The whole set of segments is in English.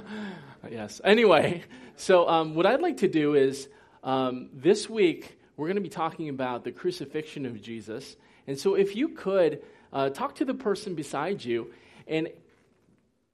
yes. Anyway, so um, what I'd like to do is um, this week we're going to be talking about the crucifixion of Jesus. And so if you could uh, talk to the person beside you and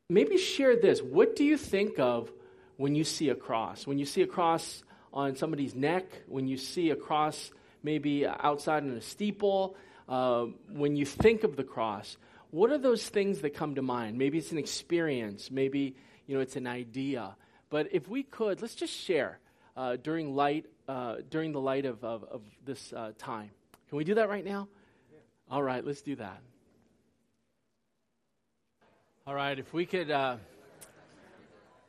maybe share this. What do you think of when you see a cross? When you see a cross on somebody's neck, when you see a cross maybe outside in a steeple, uh, when you think of the cross, what are those things that come to mind? Maybe it's an experience, maybe you know it's an idea. But if we could, let's just share uh, during light uh, during the light of, of, of this uh, time. Can we do that right now? Yeah. All right, let's do that. All right, if we could, uh,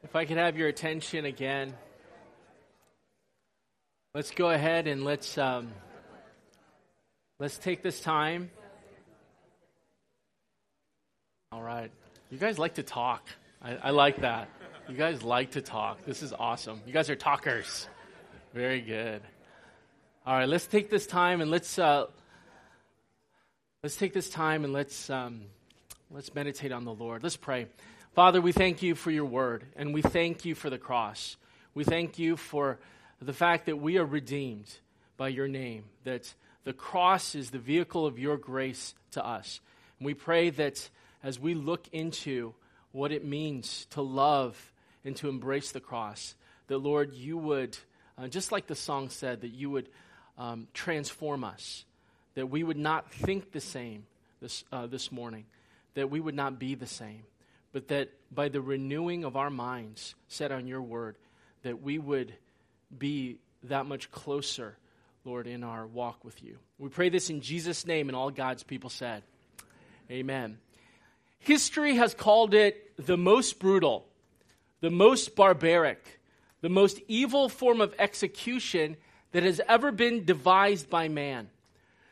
if I could have your attention again, let's go ahead and let's um, let's take this time. All right, you guys like to talk. I, I like that. You guys like to talk. This is awesome. You guys are talkers. Very good. All right, let's take this time and let's uh, let's take this time and let's. Um, Let's meditate on the Lord. Let's pray. Father, we thank you for your word, and we thank you for the cross. We thank you for the fact that we are redeemed by your name, that the cross is the vehicle of your grace to us. And we pray that as we look into what it means to love and to embrace the cross, that, Lord, you would, uh, just like the song said, that you would um, transform us, that we would not think the same this, uh, this morning, that we would not be the same, but that by the renewing of our minds set on your word, that we would be that much closer, Lord, in our walk with you. We pray this in Jesus' name, and all God's people said, Amen. History has called it the most brutal, the most barbaric, the most evil form of execution that has ever been devised by man.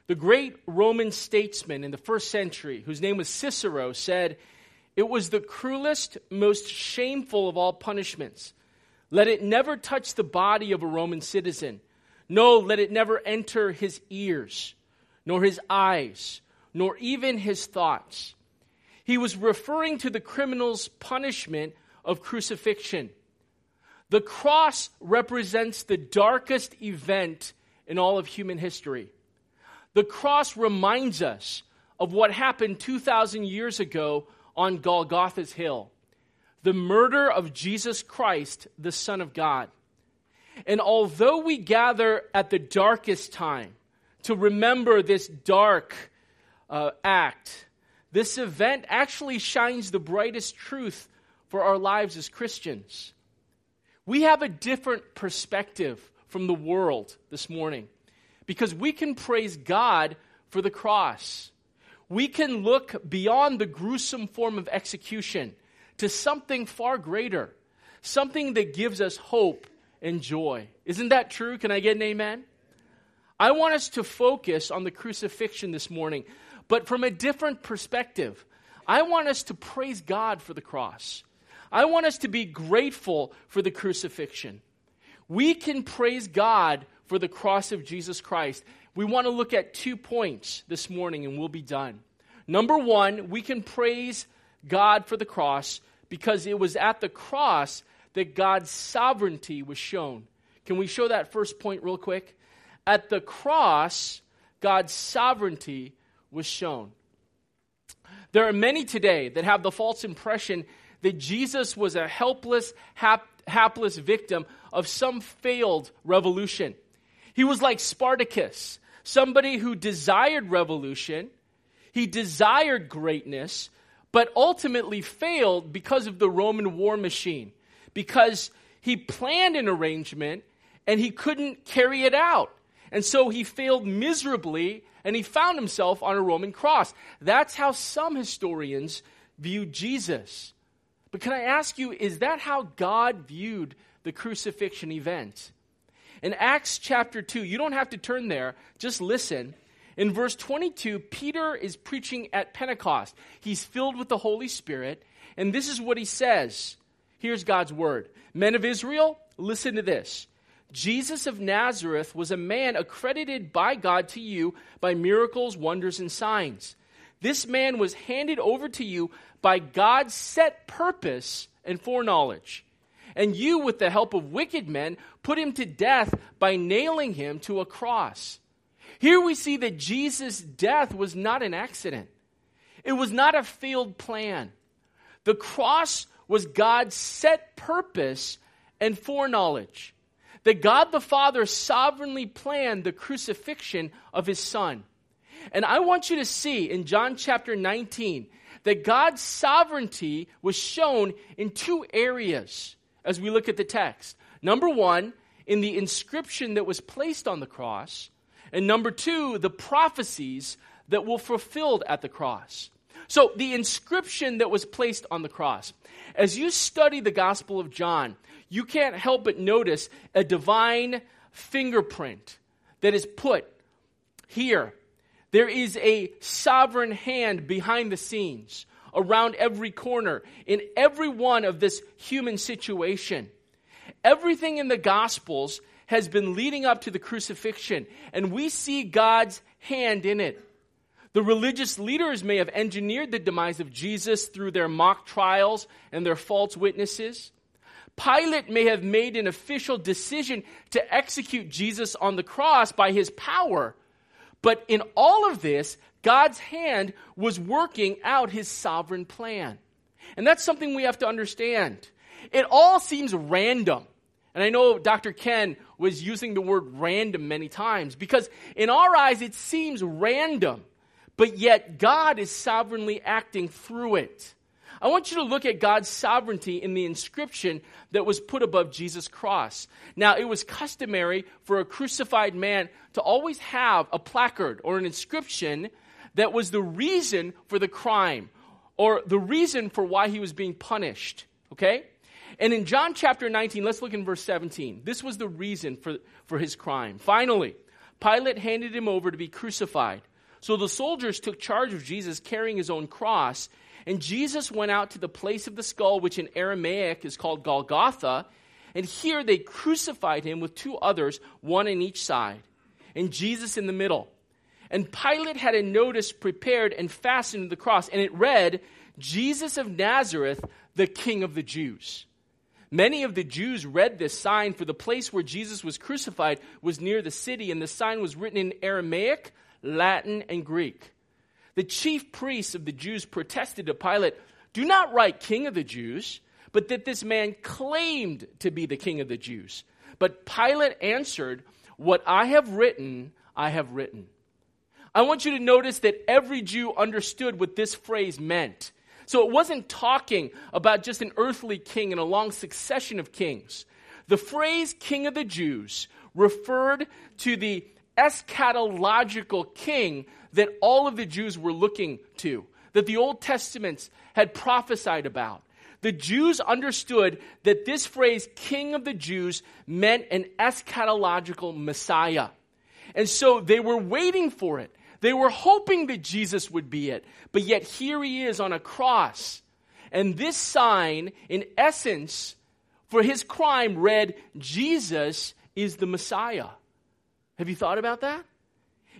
The great Roman statesman in the first century, whose name was Cicero, said, It was the cruelest, most shameful of all punishments. Let it never touch the body of a Roman citizen. No, let it never enter his ears, nor his eyes, nor even his thoughts. He was referring to the criminal's punishment of crucifixion. The cross represents the darkest event in all of human history. The cross reminds us of what happened 2,000 years ago on Golgotha's Hill the murder of Jesus Christ, the Son of God. And although we gather at the darkest time to remember this dark uh, act, this event actually shines the brightest truth for our lives as Christians. We have a different perspective from the world this morning because we can praise God for the cross. We can look beyond the gruesome form of execution to something far greater, something that gives us hope and joy. Isn't that true? Can I get an amen? I want us to focus on the crucifixion this morning, but from a different perspective. I want us to praise God for the cross. I want us to be grateful for the crucifixion. We can praise God for the cross of Jesus Christ. We want to look at two points this morning and we'll be done. Number one, we can praise God for the cross because it was at the cross that God's sovereignty was shown. Can we show that first point real quick? At the cross, God's sovereignty was shown. There are many today that have the false impression that Jesus was a helpless, hap- hapless victim of some failed revolution. He was like Spartacus, somebody who desired revolution, he desired greatness, but ultimately failed because of the Roman war machine, because he planned an arrangement and he couldn't carry it out. And so he failed miserably and he found himself on a Roman cross. That's how some historians view Jesus. But can I ask you, is that how God viewed the crucifixion event? In Acts chapter 2, you don't have to turn there, just listen. In verse 22, Peter is preaching at Pentecost. He's filled with the Holy Spirit, and this is what he says. Here's God's word Men of Israel, listen to this. Jesus of Nazareth was a man accredited by God to you by miracles, wonders, and signs This man was handed over to you by God's set purpose and foreknowledge. And you, with the help of wicked men, put him to death by nailing him to a cross. Here we see that Jesus' death was not an accident, it was not a failed plan. The cross was God's set purpose and foreknowledge. That God the Father sovereignly planned the crucifixion of his Son. And I want you to see in John chapter 19 that God's sovereignty was shown in two areas as we look at the text. Number one, in the inscription that was placed on the cross. And number two, the prophecies that were fulfilled at the cross. So, the inscription that was placed on the cross. As you study the Gospel of John, you can't help but notice a divine fingerprint that is put here. There is a sovereign hand behind the scenes, around every corner, in every one of this human situation. Everything in the Gospels has been leading up to the crucifixion, and we see God's hand in it. The religious leaders may have engineered the demise of Jesus through their mock trials and their false witnesses. Pilate may have made an official decision to execute Jesus on the cross by his power. But in all of this, God's hand was working out his sovereign plan. And that's something we have to understand. It all seems random. And I know Dr. Ken was using the word random many times because in our eyes it seems random but yet God is sovereignly acting through it. I want you to look at God's sovereignty in the inscription that was put above Jesus' cross. Now, it was customary for a crucified man to always have a placard or an inscription that was the reason for the crime or the reason for why he was being punished. Okay? And in John chapter 19, let's look in verse 17. This was the reason for, for his crime. Finally, Pilate handed him over to be crucified. So the soldiers took charge of Jesus carrying his own cross, and Jesus went out to the place of the skull, which in Aramaic is called Golgotha, and here they crucified him with two others, one on each side, and Jesus in the middle. And Pilate had a notice prepared and fastened to the cross, and it read, Jesus of Nazareth, the King of the Jews. Many of the Jews read this sign, for the place where Jesus was crucified was near the city, and the sign was written in Aramaic, Latin, and Greek. The chief priests of the Jews protested to Pilate, Do not write King of the Jews, but that this man claimed to be the King of the Jews. But Pilate answered, What I have written, I have written. I want you to notice that every Jew understood what this phrase meant. So it wasn't talking about just an earthly king and a long succession of kings. The phrase King of the Jews referred to the eschatological king that all of the Jews were looking to, that the Old Testaments had prophesied about. The Jews understood that this phrase, King of the Jews, meant an eschatological Messiah. And so they were waiting for it. They were hoping that Jesus would be it. But yet here he is on a cross. And this sign, in essence, for his crime read, Jesus is the Messiah. Have you thought about that?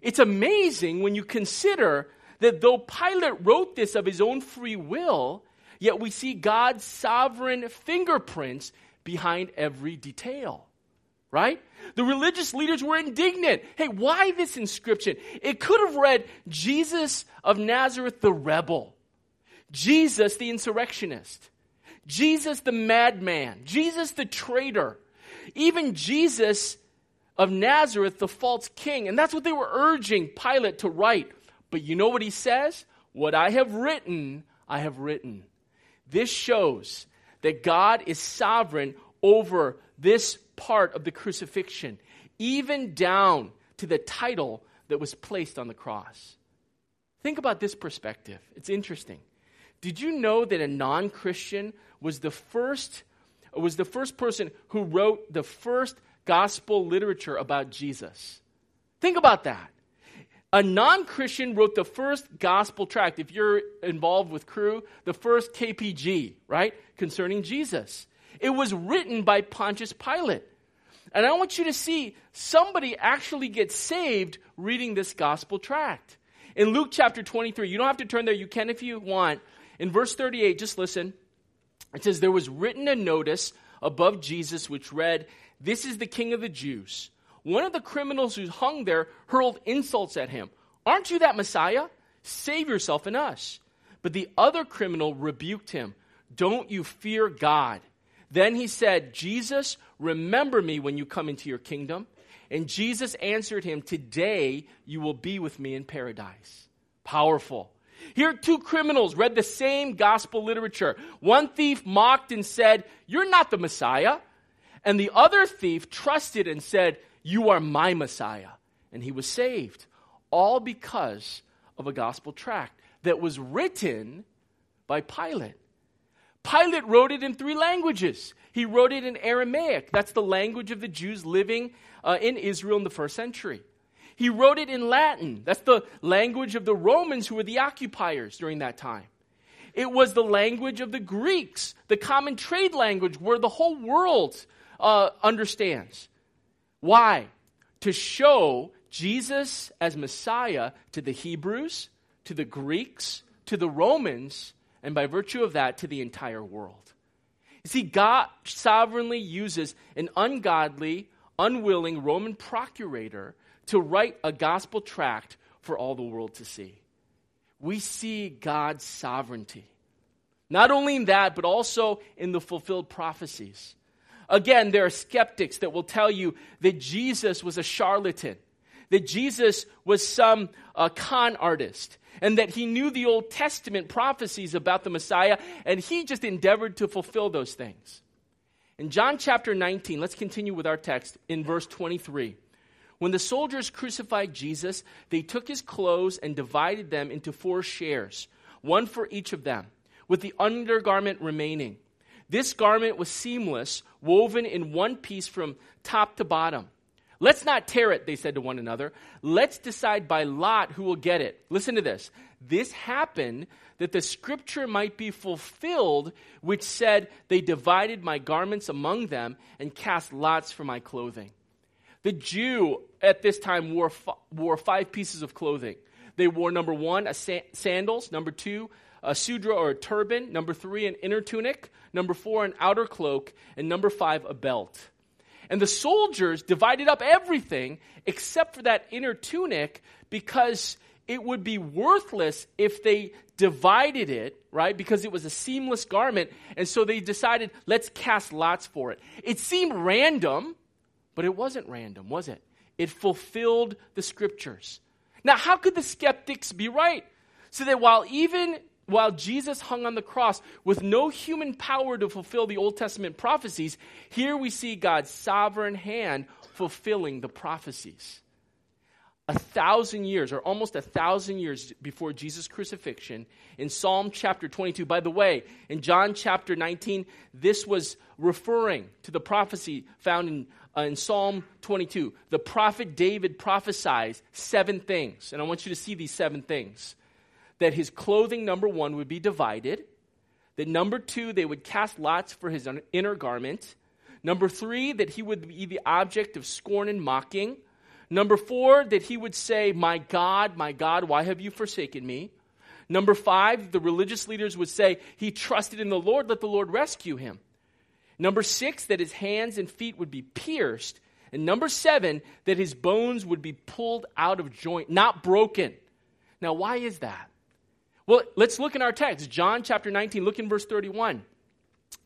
It's amazing when you consider that though Pilate wrote this of his own free will, yet we see God's sovereign fingerprints behind every detail. Right? The religious leaders were indignant. Hey, why this inscription? It could have read Jesus of Nazareth the rebel, Jesus the insurrectionist, Jesus the madman, Jesus the traitor, even Jesus of Nazareth, the false king. And that's what they were urging Pilate to write. But you know what he says? What I have written, I have written. This shows that God is sovereign over this part of the crucifixion, even down to the title that was placed on the cross. Think about this perspective. It's interesting. Did you know that a non-Christian was the first was the first person who wrote the first gospel literature about Jesus. Think about that. A non Christian wrote the first gospel tract, if you're involved with Cru, the first KPG, right, concerning Jesus. It was written by Pontius Pilate. And I want you to see somebody actually gets saved reading this gospel tract. In Luke chapter 23, you don't have to turn there, you can if you want. In verse 38, just listen. It says, There was written a notice above Jesus which read, This is the King of the Jews. One of the criminals who hung there hurled insults at him. Aren't you that Messiah? Save yourself and us. But the other criminal rebuked him. Don't you fear God? Then he said, Jesus, remember me when you come into your kingdom. And Jesus answered him, Today you will be with me in paradise. Powerful. Here, two criminals read the same gospel literature. One thief mocked and said, You're not the Messiah. And the other thief trusted and said, You are my Messiah. And he was saved. All because of a gospel tract that was written by Pilate. Pilate wrote it in three languages. He wrote it in Aramaic. That's the language of the Jews living uh, in Israel in the first century. He wrote it in Latin. That's the language of the Romans who were the occupiers during that time. It was the language of the Greeks, the common trade language where the whole world uh, understands. Why? To show Jesus as Messiah to the Hebrews, to the Greeks, to the Romans, and by virtue of that, to the entire world. You see, God sovereignly uses an ungodly, unwilling Roman procurator to write a gospel tract for all the world to see. We see God's sovereignty. Not only in that, but also in the fulfilled prophecies. Again, there are skeptics that will tell you that Jesus was a charlatan, that Jesus was some uh, con artist, and that he knew the Old Testament prophecies about the Messiah, and he just endeavored to fulfill those things. In John chapter 19, let's continue with our text in verse 23. When the soldiers crucified Jesus, they took his clothes and divided them into four shares, one for each of them, with the undergarment remaining. This garment was seamless, woven in one piece from top to bottom. Let's not tear it, they said to one another. Let's decide by lot who will get it. Listen to this. This happened that the scripture might be fulfilled, which said, They divided my garments among them and cast lots for my clothing. The Jew at this time wore, wore five pieces of clothing. They wore number one, a sa- sandals, number two, a sudra or a turban, number three, an inner tunic, number four, an outer cloak, and number five, a belt. And the soldiers divided up everything except for that inner tunic because it would be worthless if they divided it, right? Because it was a seamless garment. And so they decided, let's cast lots for it. It seemed random, but it wasn't random, was it? It fulfilled the scriptures. Now, how could the skeptics be right? So that while even while Jesus hung on the cross with no human power to fulfill the Old Testament prophecies, here we see God's sovereign hand fulfilling the prophecies. A thousand years, or almost a thousand years before Jesus' crucifixion, in Psalm chapter 22. By the way, in John chapter 19, this was referring to the prophecy found in uh, in Psalm 22, the prophet David prophesies seven things. And I want you to see these seven things that his clothing, number one, would be divided. That number two, they would cast lots for his inner garment. Number three, that he would be the object of scorn and mocking. Number four, that he would say, My God, my God, why have you forsaken me? Number five, the religious leaders would say, He trusted in the Lord, let the Lord rescue him. Number six, that his hands and feet would be pierced. And number seven, that his bones would be pulled out of joint, not broken. Now, why is that? Well, let's look in our text. John chapter 19, look in verse 31.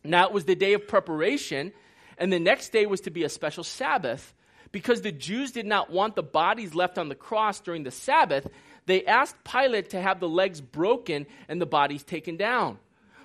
Now it was the day of preparation, and the next day was to be a special Sabbath. Because the Jews did not want the bodies left on the cross during the Sabbath, they asked Pilate to have the legs broken and the bodies taken down.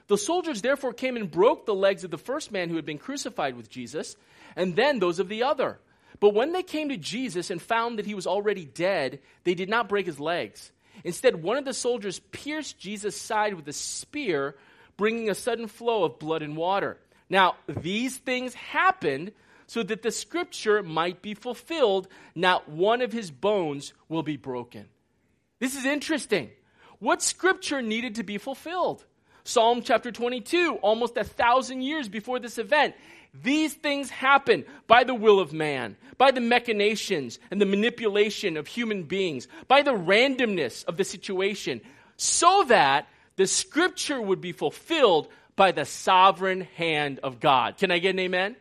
The soldiers therefore came and broke the legs of the first man who had been crucified with Jesus, and then those of the other. But when they came to Jesus and found that he was already dead, they did not break his legs. Instead, one of the soldiers pierced Jesus' side with a spear, bringing a sudden flow of blood and water. Now, these things happened so that the scripture might be fulfilled. Not one of his bones will be broken. This is interesting. What scripture needed to be fulfilled? Psalm chapter 22, almost a thousand years before this event. These things happen by the will of man, by the machinations and the manipulation of human beings, by the randomness of the situation, so that the scripture would be fulfilled by the sovereign hand of God. Can I get an amen?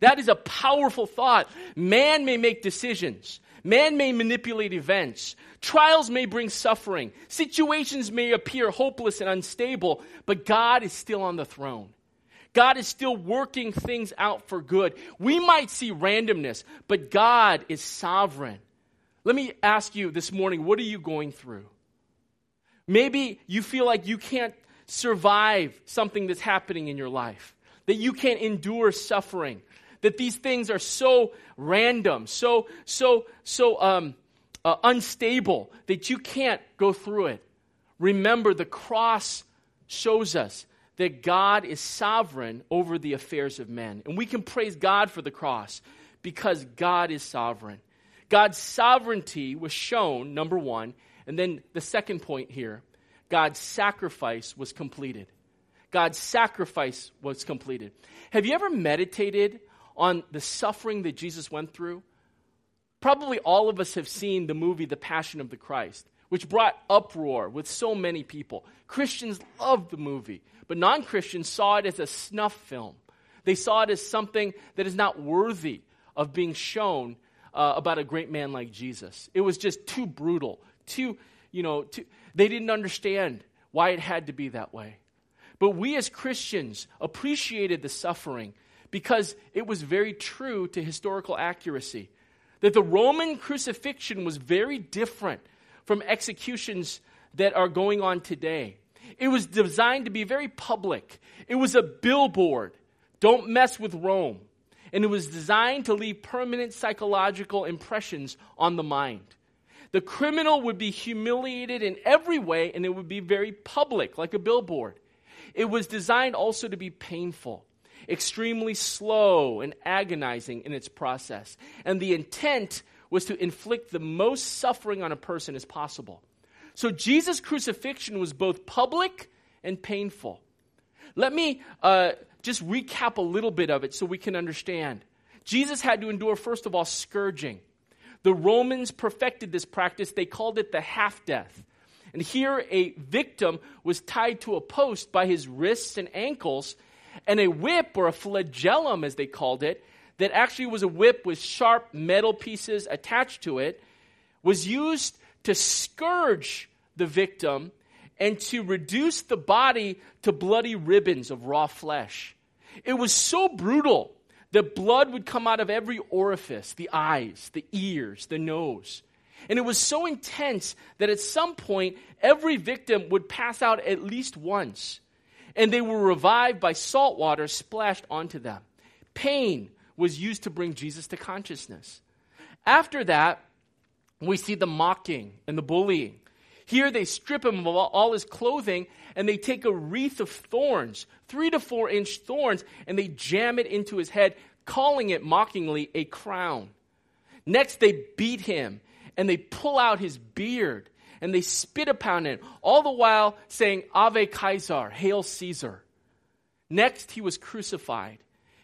That is a powerful thought. Man may make decisions. Man may manipulate events. Trials may bring suffering. Situations may appear hopeless and unstable, but God is still on the throne. God is still working things out for good. We might see randomness, but God is sovereign. Let me ask you this morning what are you going through? Maybe you feel like you can't survive something that's happening in your life, that you can't endure suffering, that these things are so random, so, so, so um, uh, unstable that you can't go through it. Remember, the cross shows us that God is sovereign over the affairs of men. And we can praise God for the cross because God is sovereign. God's sovereignty was shown, number one. And then the second point here God's sacrifice was completed. God's sacrifice was completed. Have you ever meditated on the suffering that Jesus went through? Probably all of us have seen the movie The Passion of the Christ, which brought uproar with so many people. Christians loved the movie, but non Christians saw it as a snuff film. They saw it as something that is not worthy of being shown uh, about a great man like Jesus. It was just too brutal, too, you know, too, they didn't understand why it had to be that way. But we as Christians appreciated the suffering because it was very true to historical accuracy that the Roman crucifixion was very different from executions that are going on today. It was designed to be very public, it was a billboard. Don't mess with Rome. And it was designed to leave permanent psychological impressions on the mind. The criminal would be humiliated in every way, and it would be very public, like a billboard. It was designed also to be painful extremely slow and agonizing in its process. And the intent was to inflict the most suffering on a person as possible. So Jesus' crucifixion was both public and painful. Let me uh, just recap a little bit of it so we can understand. Jesus had to endure, first of all, scourging. The Romans perfected this practice, they called it the half death. And here, a victim was tied to a post by his wrists and ankles and a whip, or a flagellum as they called it, that actually was a whip with sharp metal pieces attached to it, was used to scourge the victim and to reduce the body to bloody ribbons of raw flesh. It was so brutal that blood would come out of every orifice the eyes, the ears, the nose. And it was so intense that at some point, every victim would pass out at least once and they were revived by salt water splashed onto them. Pain was used to bring Jesus to consciousness. After that, we see the mocking and the bullying. Here they strip him of all his clothing and they take a wreath of thorns, three to four inch thorns, and they jam it into his head, calling it mockingly a crown. Next, they beat him and they pull out his beard and they spit upon it, all the while saying, Ave Caesar, Hail Caesar. Next, he was crucified.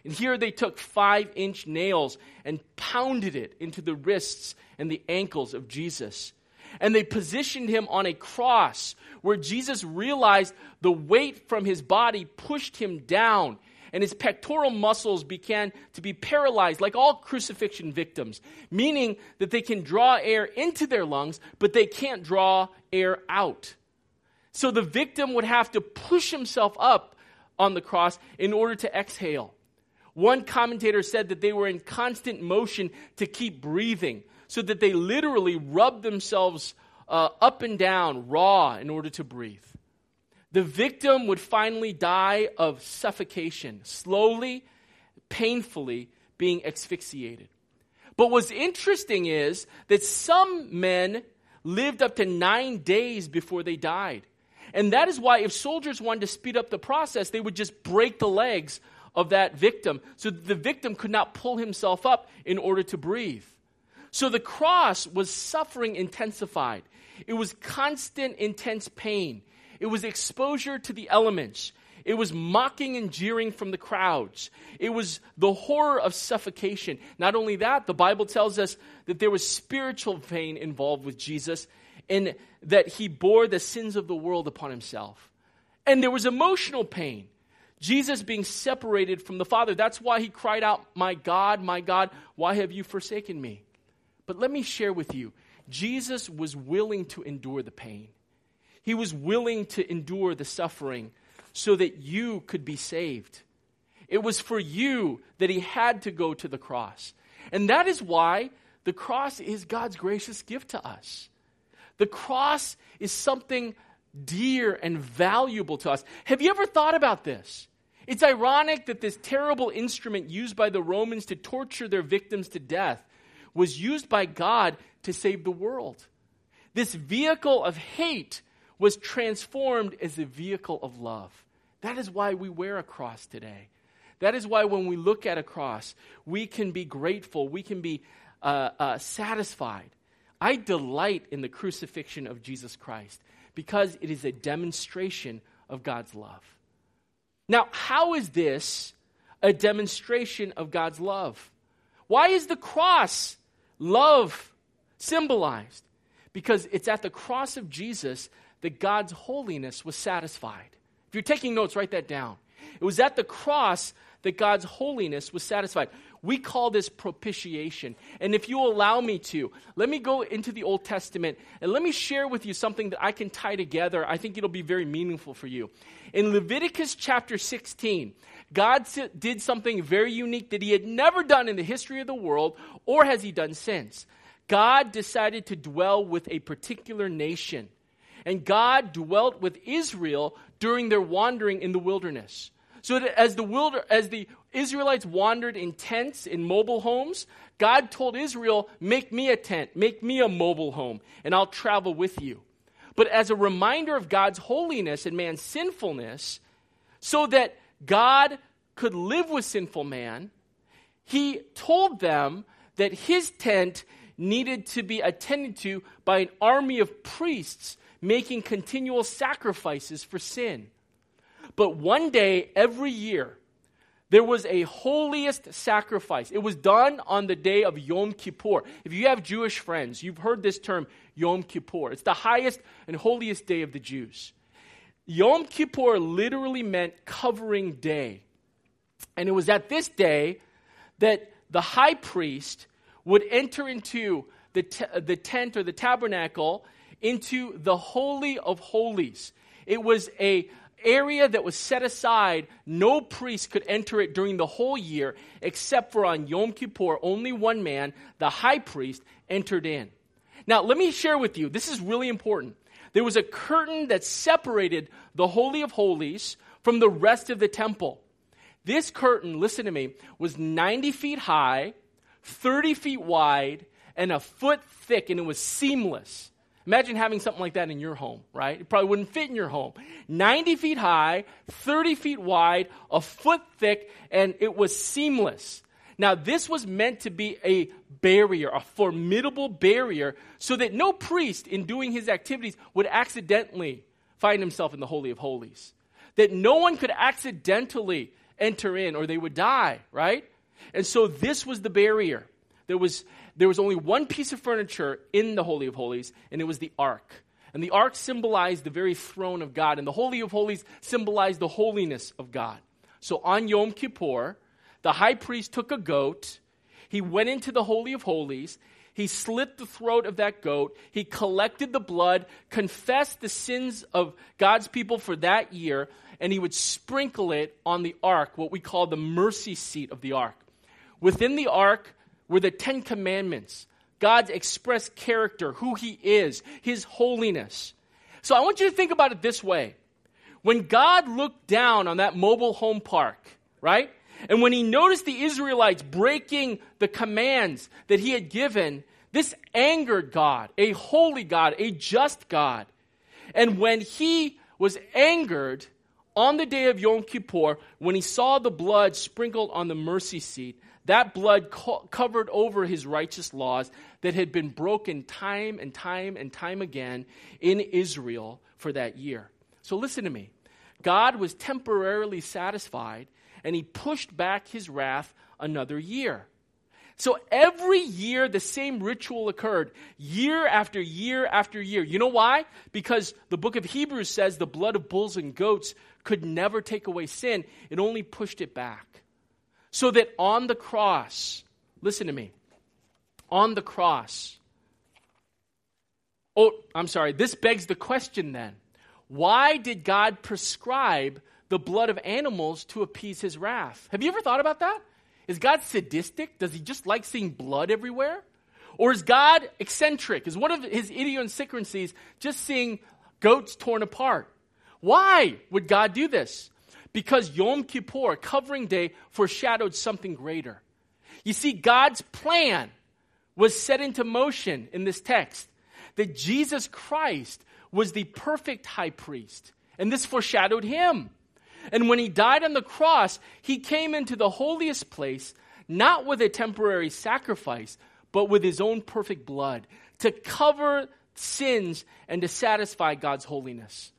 And here they took five inch nails and pounded it into the wrists and the ankles of Jesus. And they positioned him on a cross where Jesus realized the weight from his body pushed him down and his pectoral muscles began to be paralyzed, like all crucifixion victims, meaning that they can draw air into their lungs, but they can't draw air out. So the victim would have to push himself up on the cross in order to exhale. One commentator said that they were in constant motion to keep breathing, so that they literally rubbed themselves uh, up and down raw in order to breathe the victim would finally die of suffocation, slowly, painfully being asphyxiated. But what's interesting is that some men lived up to nine days before they died. And that is why, if soldiers wanted to speed up the process, they would just break the legs of that victim so that the victim could not pull himself up in order to breathe. So the cross was suffering intensified, it was constant, intense pain. it was exposure to the elements. It was mocking and jeering from the crowds. It was the horror of suffocation. Not only that, the Bible tells us that there was spiritual pain involved with Jesus and that he bore the sins of the world upon himself. And there was emotional pain. Jesus being separated from the Father. That's why he cried out, My God, my God, why have you forsaken me? But let me share with you Jesus was willing to endure the pain, he was willing to endure the suffering so that you could be saved. It was for you that he had to go to the cross. And that is why the cross is God's gracious gift to us. The cross is something dear and valuable to us. Have you ever thought about this? It's ironic that this terrible instrument used by the Romans to torture their victims to death was used by God to save the world. This vehicle of hate was transformed as a vehicle of love. That is why we wear a cross today. That is why when we look at a cross, we can be grateful, we can be uh, uh, satisfied. I delight in the crucifixion of Jesus Christ because it is a demonstration of God's love. Now, how is this a demonstration of God's love? Why is the cross love symbolized? Because it's at the cross of Jesus that God's holiness was satisfied. If you're taking notes, write that down. It was at the cross that God's holiness was satisfied. We call this propitiation. And if you allow me to, let me go into the Old Testament and let me share with you something that I can tie together. I think it'll be very meaningful for you. In Leviticus chapter 16, God did something very unique that he had never done in the history of the world, or has he done since. God decided to dwell with a particular nation. And God dwelt with Israel during their wandering in the wilderness. So as the wilder, as the Israelites wandered in tents in mobile homes, God told Israel, "Make me a tent, make me a mobile home, and I'll travel with you." But as a reminder of God's holiness and man's sinfulness, so that God could live with sinful man, he told them that his tent needed to be attended to by an army of priests making continual sacrifices for sin. But one day every year, there was a holiest sacrifice. It was done on the day of Yom Kippur. If you have Jewish friends, you've heard this term, Yom Kippur. It's the highest and holiest day of the Jews. Yom Kippur literally meant covering day. And it was at this day that the high priest would enter into the, t- the tent or the tabernacle into the Holy of Holies. It was a area that was set aside. No priest could enter it during the whole year, except for on Yom Kippur, only one man, the high priest, entered in. Now, let me share with you, this is really important. There was a curtain that separated the Holy of Holies from the rest of the temple. This curtain, listen to me, was 90 feet high, 30 feet wide, and a foot thick, and it was seamless. Imagine having something like that in your home, right? It probably wouldn't fit in your home. 90 feet high, 30 feet wide, a foot thick, and it was seamless. Now, this was meant to be a barrier, a formidable barrier, so that no priest in doing his activities would accidentally find himself in the Holy of Holies. That no one could accidentally enter in or they would die, right? And so this was the barrier. There was there was only one piece of furniture in the Holy of Holies, and it was the ark. And the ark symbolized the very throne of God, and the Holy of Holies symbolized the holiness of God. So on Yom Kippur, the high priest took a goat, he went into the Holy of Holies, he slit the throat of that goat, he collected the blood, confessed the sins of God's people for that year, and he would sprinkle it on the ark, what we call the mercy seat of the ark. Within the ark, were the Ten Commandments, God's expressed character, who He is, His holiness. So I want you to think about it this way. When God looked down on that mobile home park, right? And when He noticed the Israelites breaking the commands that He had given, this angered God, a holy God, a just God. And when He was angered on the day of Yom Kippur, when He saw the blood sprinkled on the mercy seat, that blood co- covered over his righteous laws that had been broken time and time and time again in Israel for that year. So listen to me. God was temporarily satisfied and he pushed back his wrath another year. So every year the same ritual occurred, year after year after year. You know why? Because the book of Hebrews says the blood of bulls and goats could never take away sin, it only pushed it back. So that on the cross, listen to me, on the cross, oh, I'm sorry, this begs the question then why did God prescribe the blood of animals to appease his wrath? Have you ever thought about that? Is God sadistic? Does he just like seeing blood everywhere? Or is God eccentric? Is one of his idiosyncrasies just seeing goats torn apart? Why would God do this? Because Yom Kippur, covering day, foreshadowed something greater. You see, God's plan was set into motion in this text that Jesus Christ was the perfect high priest, and this foreshadowed him. And when he died on the cross, he came into the holiest place, not with a temporary sacrifice, but with his own perfect blood to cover sins and to satisfy God's holiness.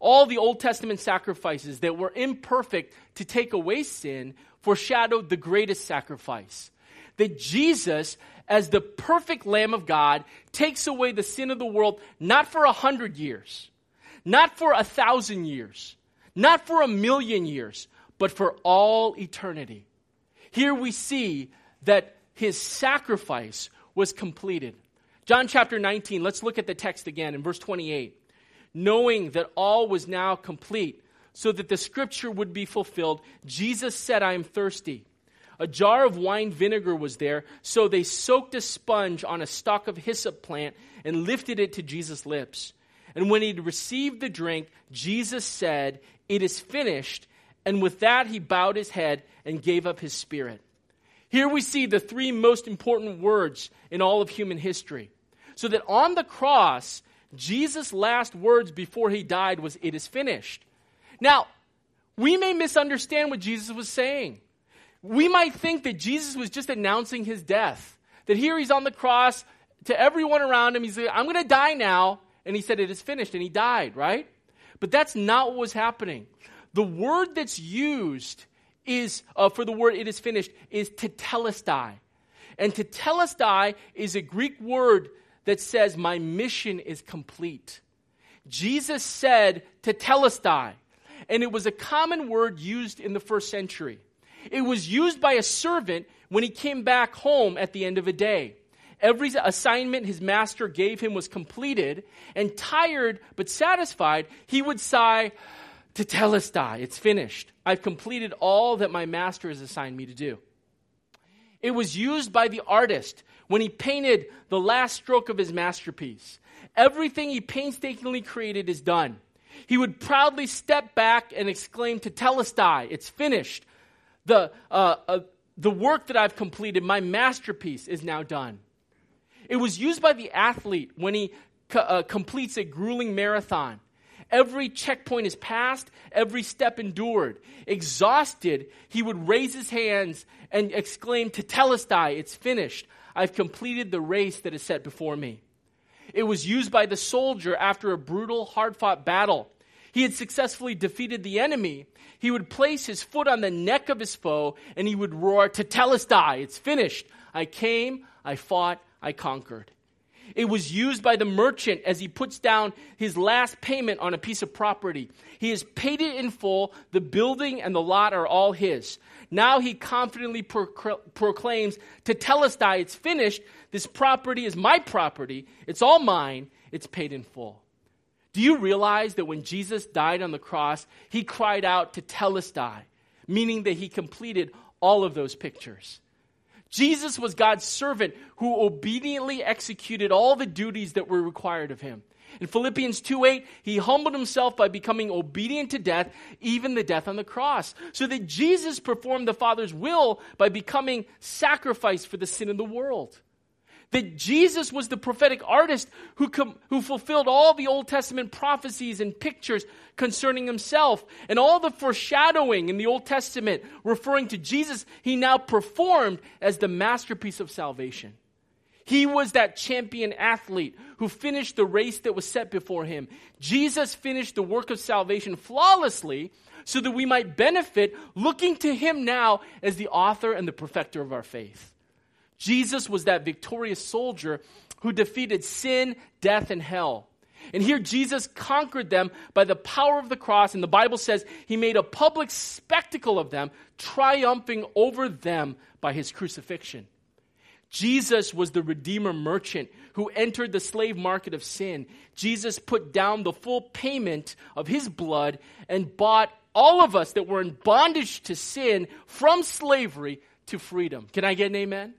All the Old Testament sacrifices that were imperfect to take away sin foreshadowed the greatest sacrifice. That Jesus, as the perfect Lamb of God, takes away the sin of the world not for a hundred years, not for a thousand years, not for a million years, but for all eternity. Here we see that his sacrifice was completed. John chapter 19, let's look at the text again in verse 28. Knowing that all was now complete, so that the scripture would be fulfilled, Jesus said, I am thirsty. A jar of wine vinegar was there, so they soaked a sponge on a stalk of hyssop plant and lifted it to Jesus' lips. And when he'd received the drink, Jesus said, It is finished. And with that, he bowed his head and gave up his spirit. Here we see the three most important words in all of human history. So that on the cross, Jesus' last words before he died was, It is finished. Now, we may misunderstand what Jesus was saying. We might think that Jesus was just announcing his death. That here he's on the cross to everyone around him. He's like, I'm going to die now and he said, It is finished, and he died, right? But that's not what was happening. The word that's used is, uh, for the word it is finished, is tetelestai. And tetelestai is a Greek word that says, My mission is complete. Jesus said tetelestai, and it was a common word used in the first century. It was used by a servant when he came back home at the end of a day. Every assignment his master gave him was completed, and tired but satisfied, he would sigh, Tetelestai, it's finished. I've completed all that my master has assigned me to do. It was used by the artist when he painted the last stroke of his masterpiece. Everything he painstakingly created is done. He would proudly step back and exclaim, Tetelestai, it's finished. The, uh, uh, the work that I've completed, my masterpiece, is now done. It was used by the athlete when he uh, completes a grueling marathon. Every checkpoint is passed, every step endured. Exhausted, he would raise his hands and exclaim, Tetelestai, it's finished. I've completed the race that is set before me. It was used by the soldier after a brutal, hard fought battle. He had successfully defeated the enemy. He would place his foot on the neck of his foe and he would roar, Tetelestai, it's finished. I came, I fought, I conquered. It was used by the merchant as he puts down his last payment on a piece of property. He has paid it in full. The building and the lot are all his. Now he confidently proclaims Tetelestai, it's finished. This property is my property. It's all mine. It's paid in full. Do you realize that when Jesus died on the cross, he cried out Tetelestai, meaning that he completed all of those pictures? Jesus was God's servant who obediently executed all the duties that were required of him. In Philippians 2 8, he humbled himself by becoming obedient to death, even the death on the cross. So that Jesus performed the Father's will by becoming sacrifice for the sin of the world that Jesus was the prophetic artist who, com- who fulfilled all the Old Testament prophecies and pictures concerning himself. And all the foreshadowing in the Old Testament referring to Jesus, he now performed as the masterpiece of salvation. He was that champion athlete who finished the race that was set before him. Jesus finished the work of salvation flawlessly so that we might benefit looking to him now as the author and the perfecter of our faith. Jesus was that victorious soldier who defeated sin, death, and hell. And here Jesus conquered them by the power of the cross, and the Bible says he made a public spectacle of them, triumphing over them by his crucifixion. Jesus was the Redeemer merchant who entered the slave market of sin. Jesus put down the full payment of his blood and bought all of us that were in bondage to sin from slavery to freedom. Can I get an amen?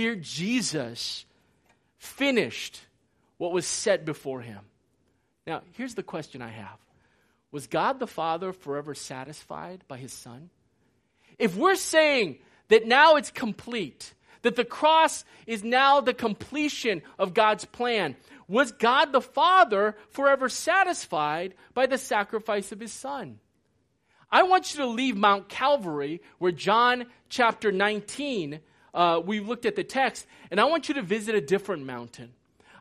Here, Jesus finished what was set before him. Now, here's the question I have Was God the Father forever satisfied by his Son? If we're saying that now it's complete, that the cross is now the completion of God's plan, was God the Father forever satisfied by the sacrifice of his Son? I want you to leave Mount Calvary, where John chapter 19, uh, we looked at the text, and I want you to visit a different mountain.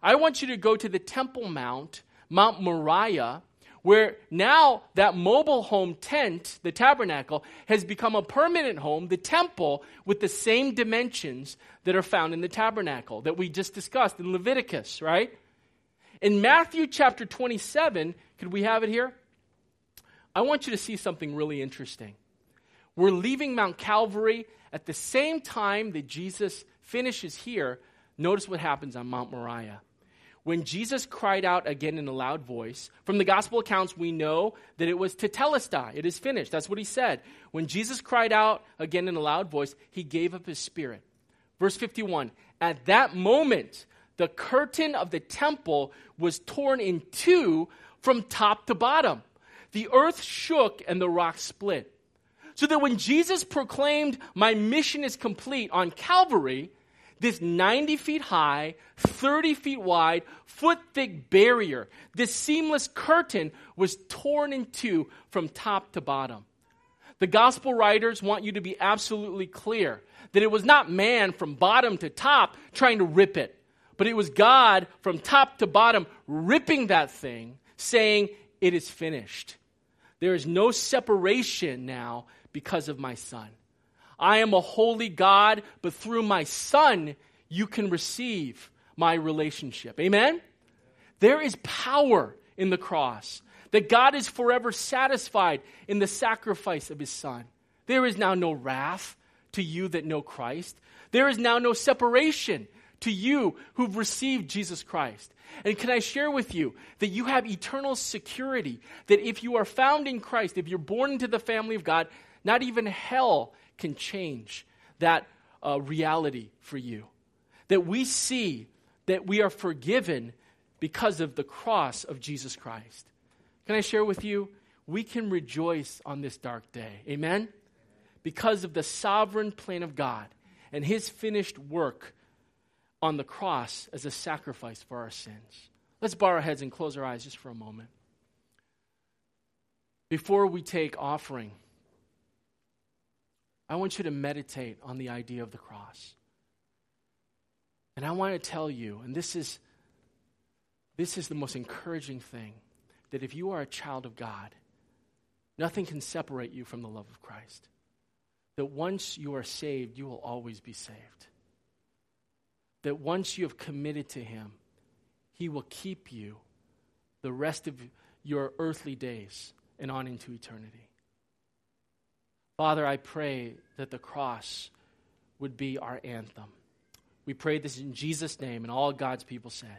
I want you to go to the Temple Mount, Mount Moriah, where now that mobile home tent, the tabernacle, has become a permanent home, the temple, with the same dimensions that are found in the tabernacle that we just discussed in Leviticus, right? In Matthew chapter 27, could we have it here? I want you to see something really interesting. We're leaving Mount Calvary at the same time that Jesus finishes here. Notice what happens on Mount Moriah when Jesus cried out again in a loud voice, from the gospel accounts, we know that it was tetelestai. It is finished. That's what he said. When Jesus cried out again in a loud voice, he gave up his spirit. Verse 51 At that moment, the curtain of the temple was torn in two from top to bottom. The earth shook and the rock split. So that when Jesus proclaimed, My mission is complete on Calvary, this 90 feet high, 30 feet wide, foot thick barrier, this seamless curtain was torn in two from top to bottom. The gospel writers want you to be absolutely clear that it was not man from bottom to top trying to rip it, but it was God from top to bottom ripping that thing, saying, It is finished. There is no separation now because of my son. I am a holy God, but through my Son, you can receive my relationship. Amen? There is power in the cross, that God is forever satisfied in the sacrifice of his Son. There is now no wrath to you that know Christ. There is now no separation to you who've received Jesus Christ. And can I share with you that you have eternal security, that if you are found in Christ, if you're born into the family of God, not even hell can change that uh, reality for you. That we see that we are forgiven because of the cross of Jesus Christ. Can I share with you? We can rejoice on this dark day. Amen? Because of the sovereign plan of God and his finished work on the cross as a sacrifice for our sins. Let's bow our heads and close our eyes just for a moment. Before we take offering, I want you to meditate on the idea of the cross. And I want to tell you, and this is this is the most encouraging thing, that if you are a child of God, nothing can separate you from the love of Christ. That once you are saved, you will always be saved. That once you have committed to Him, He will keep you the rest of your earthly days and on into eternity. Father, I pray that the cross would be our anthem. We pray this in Jesus' name, and all God's people said.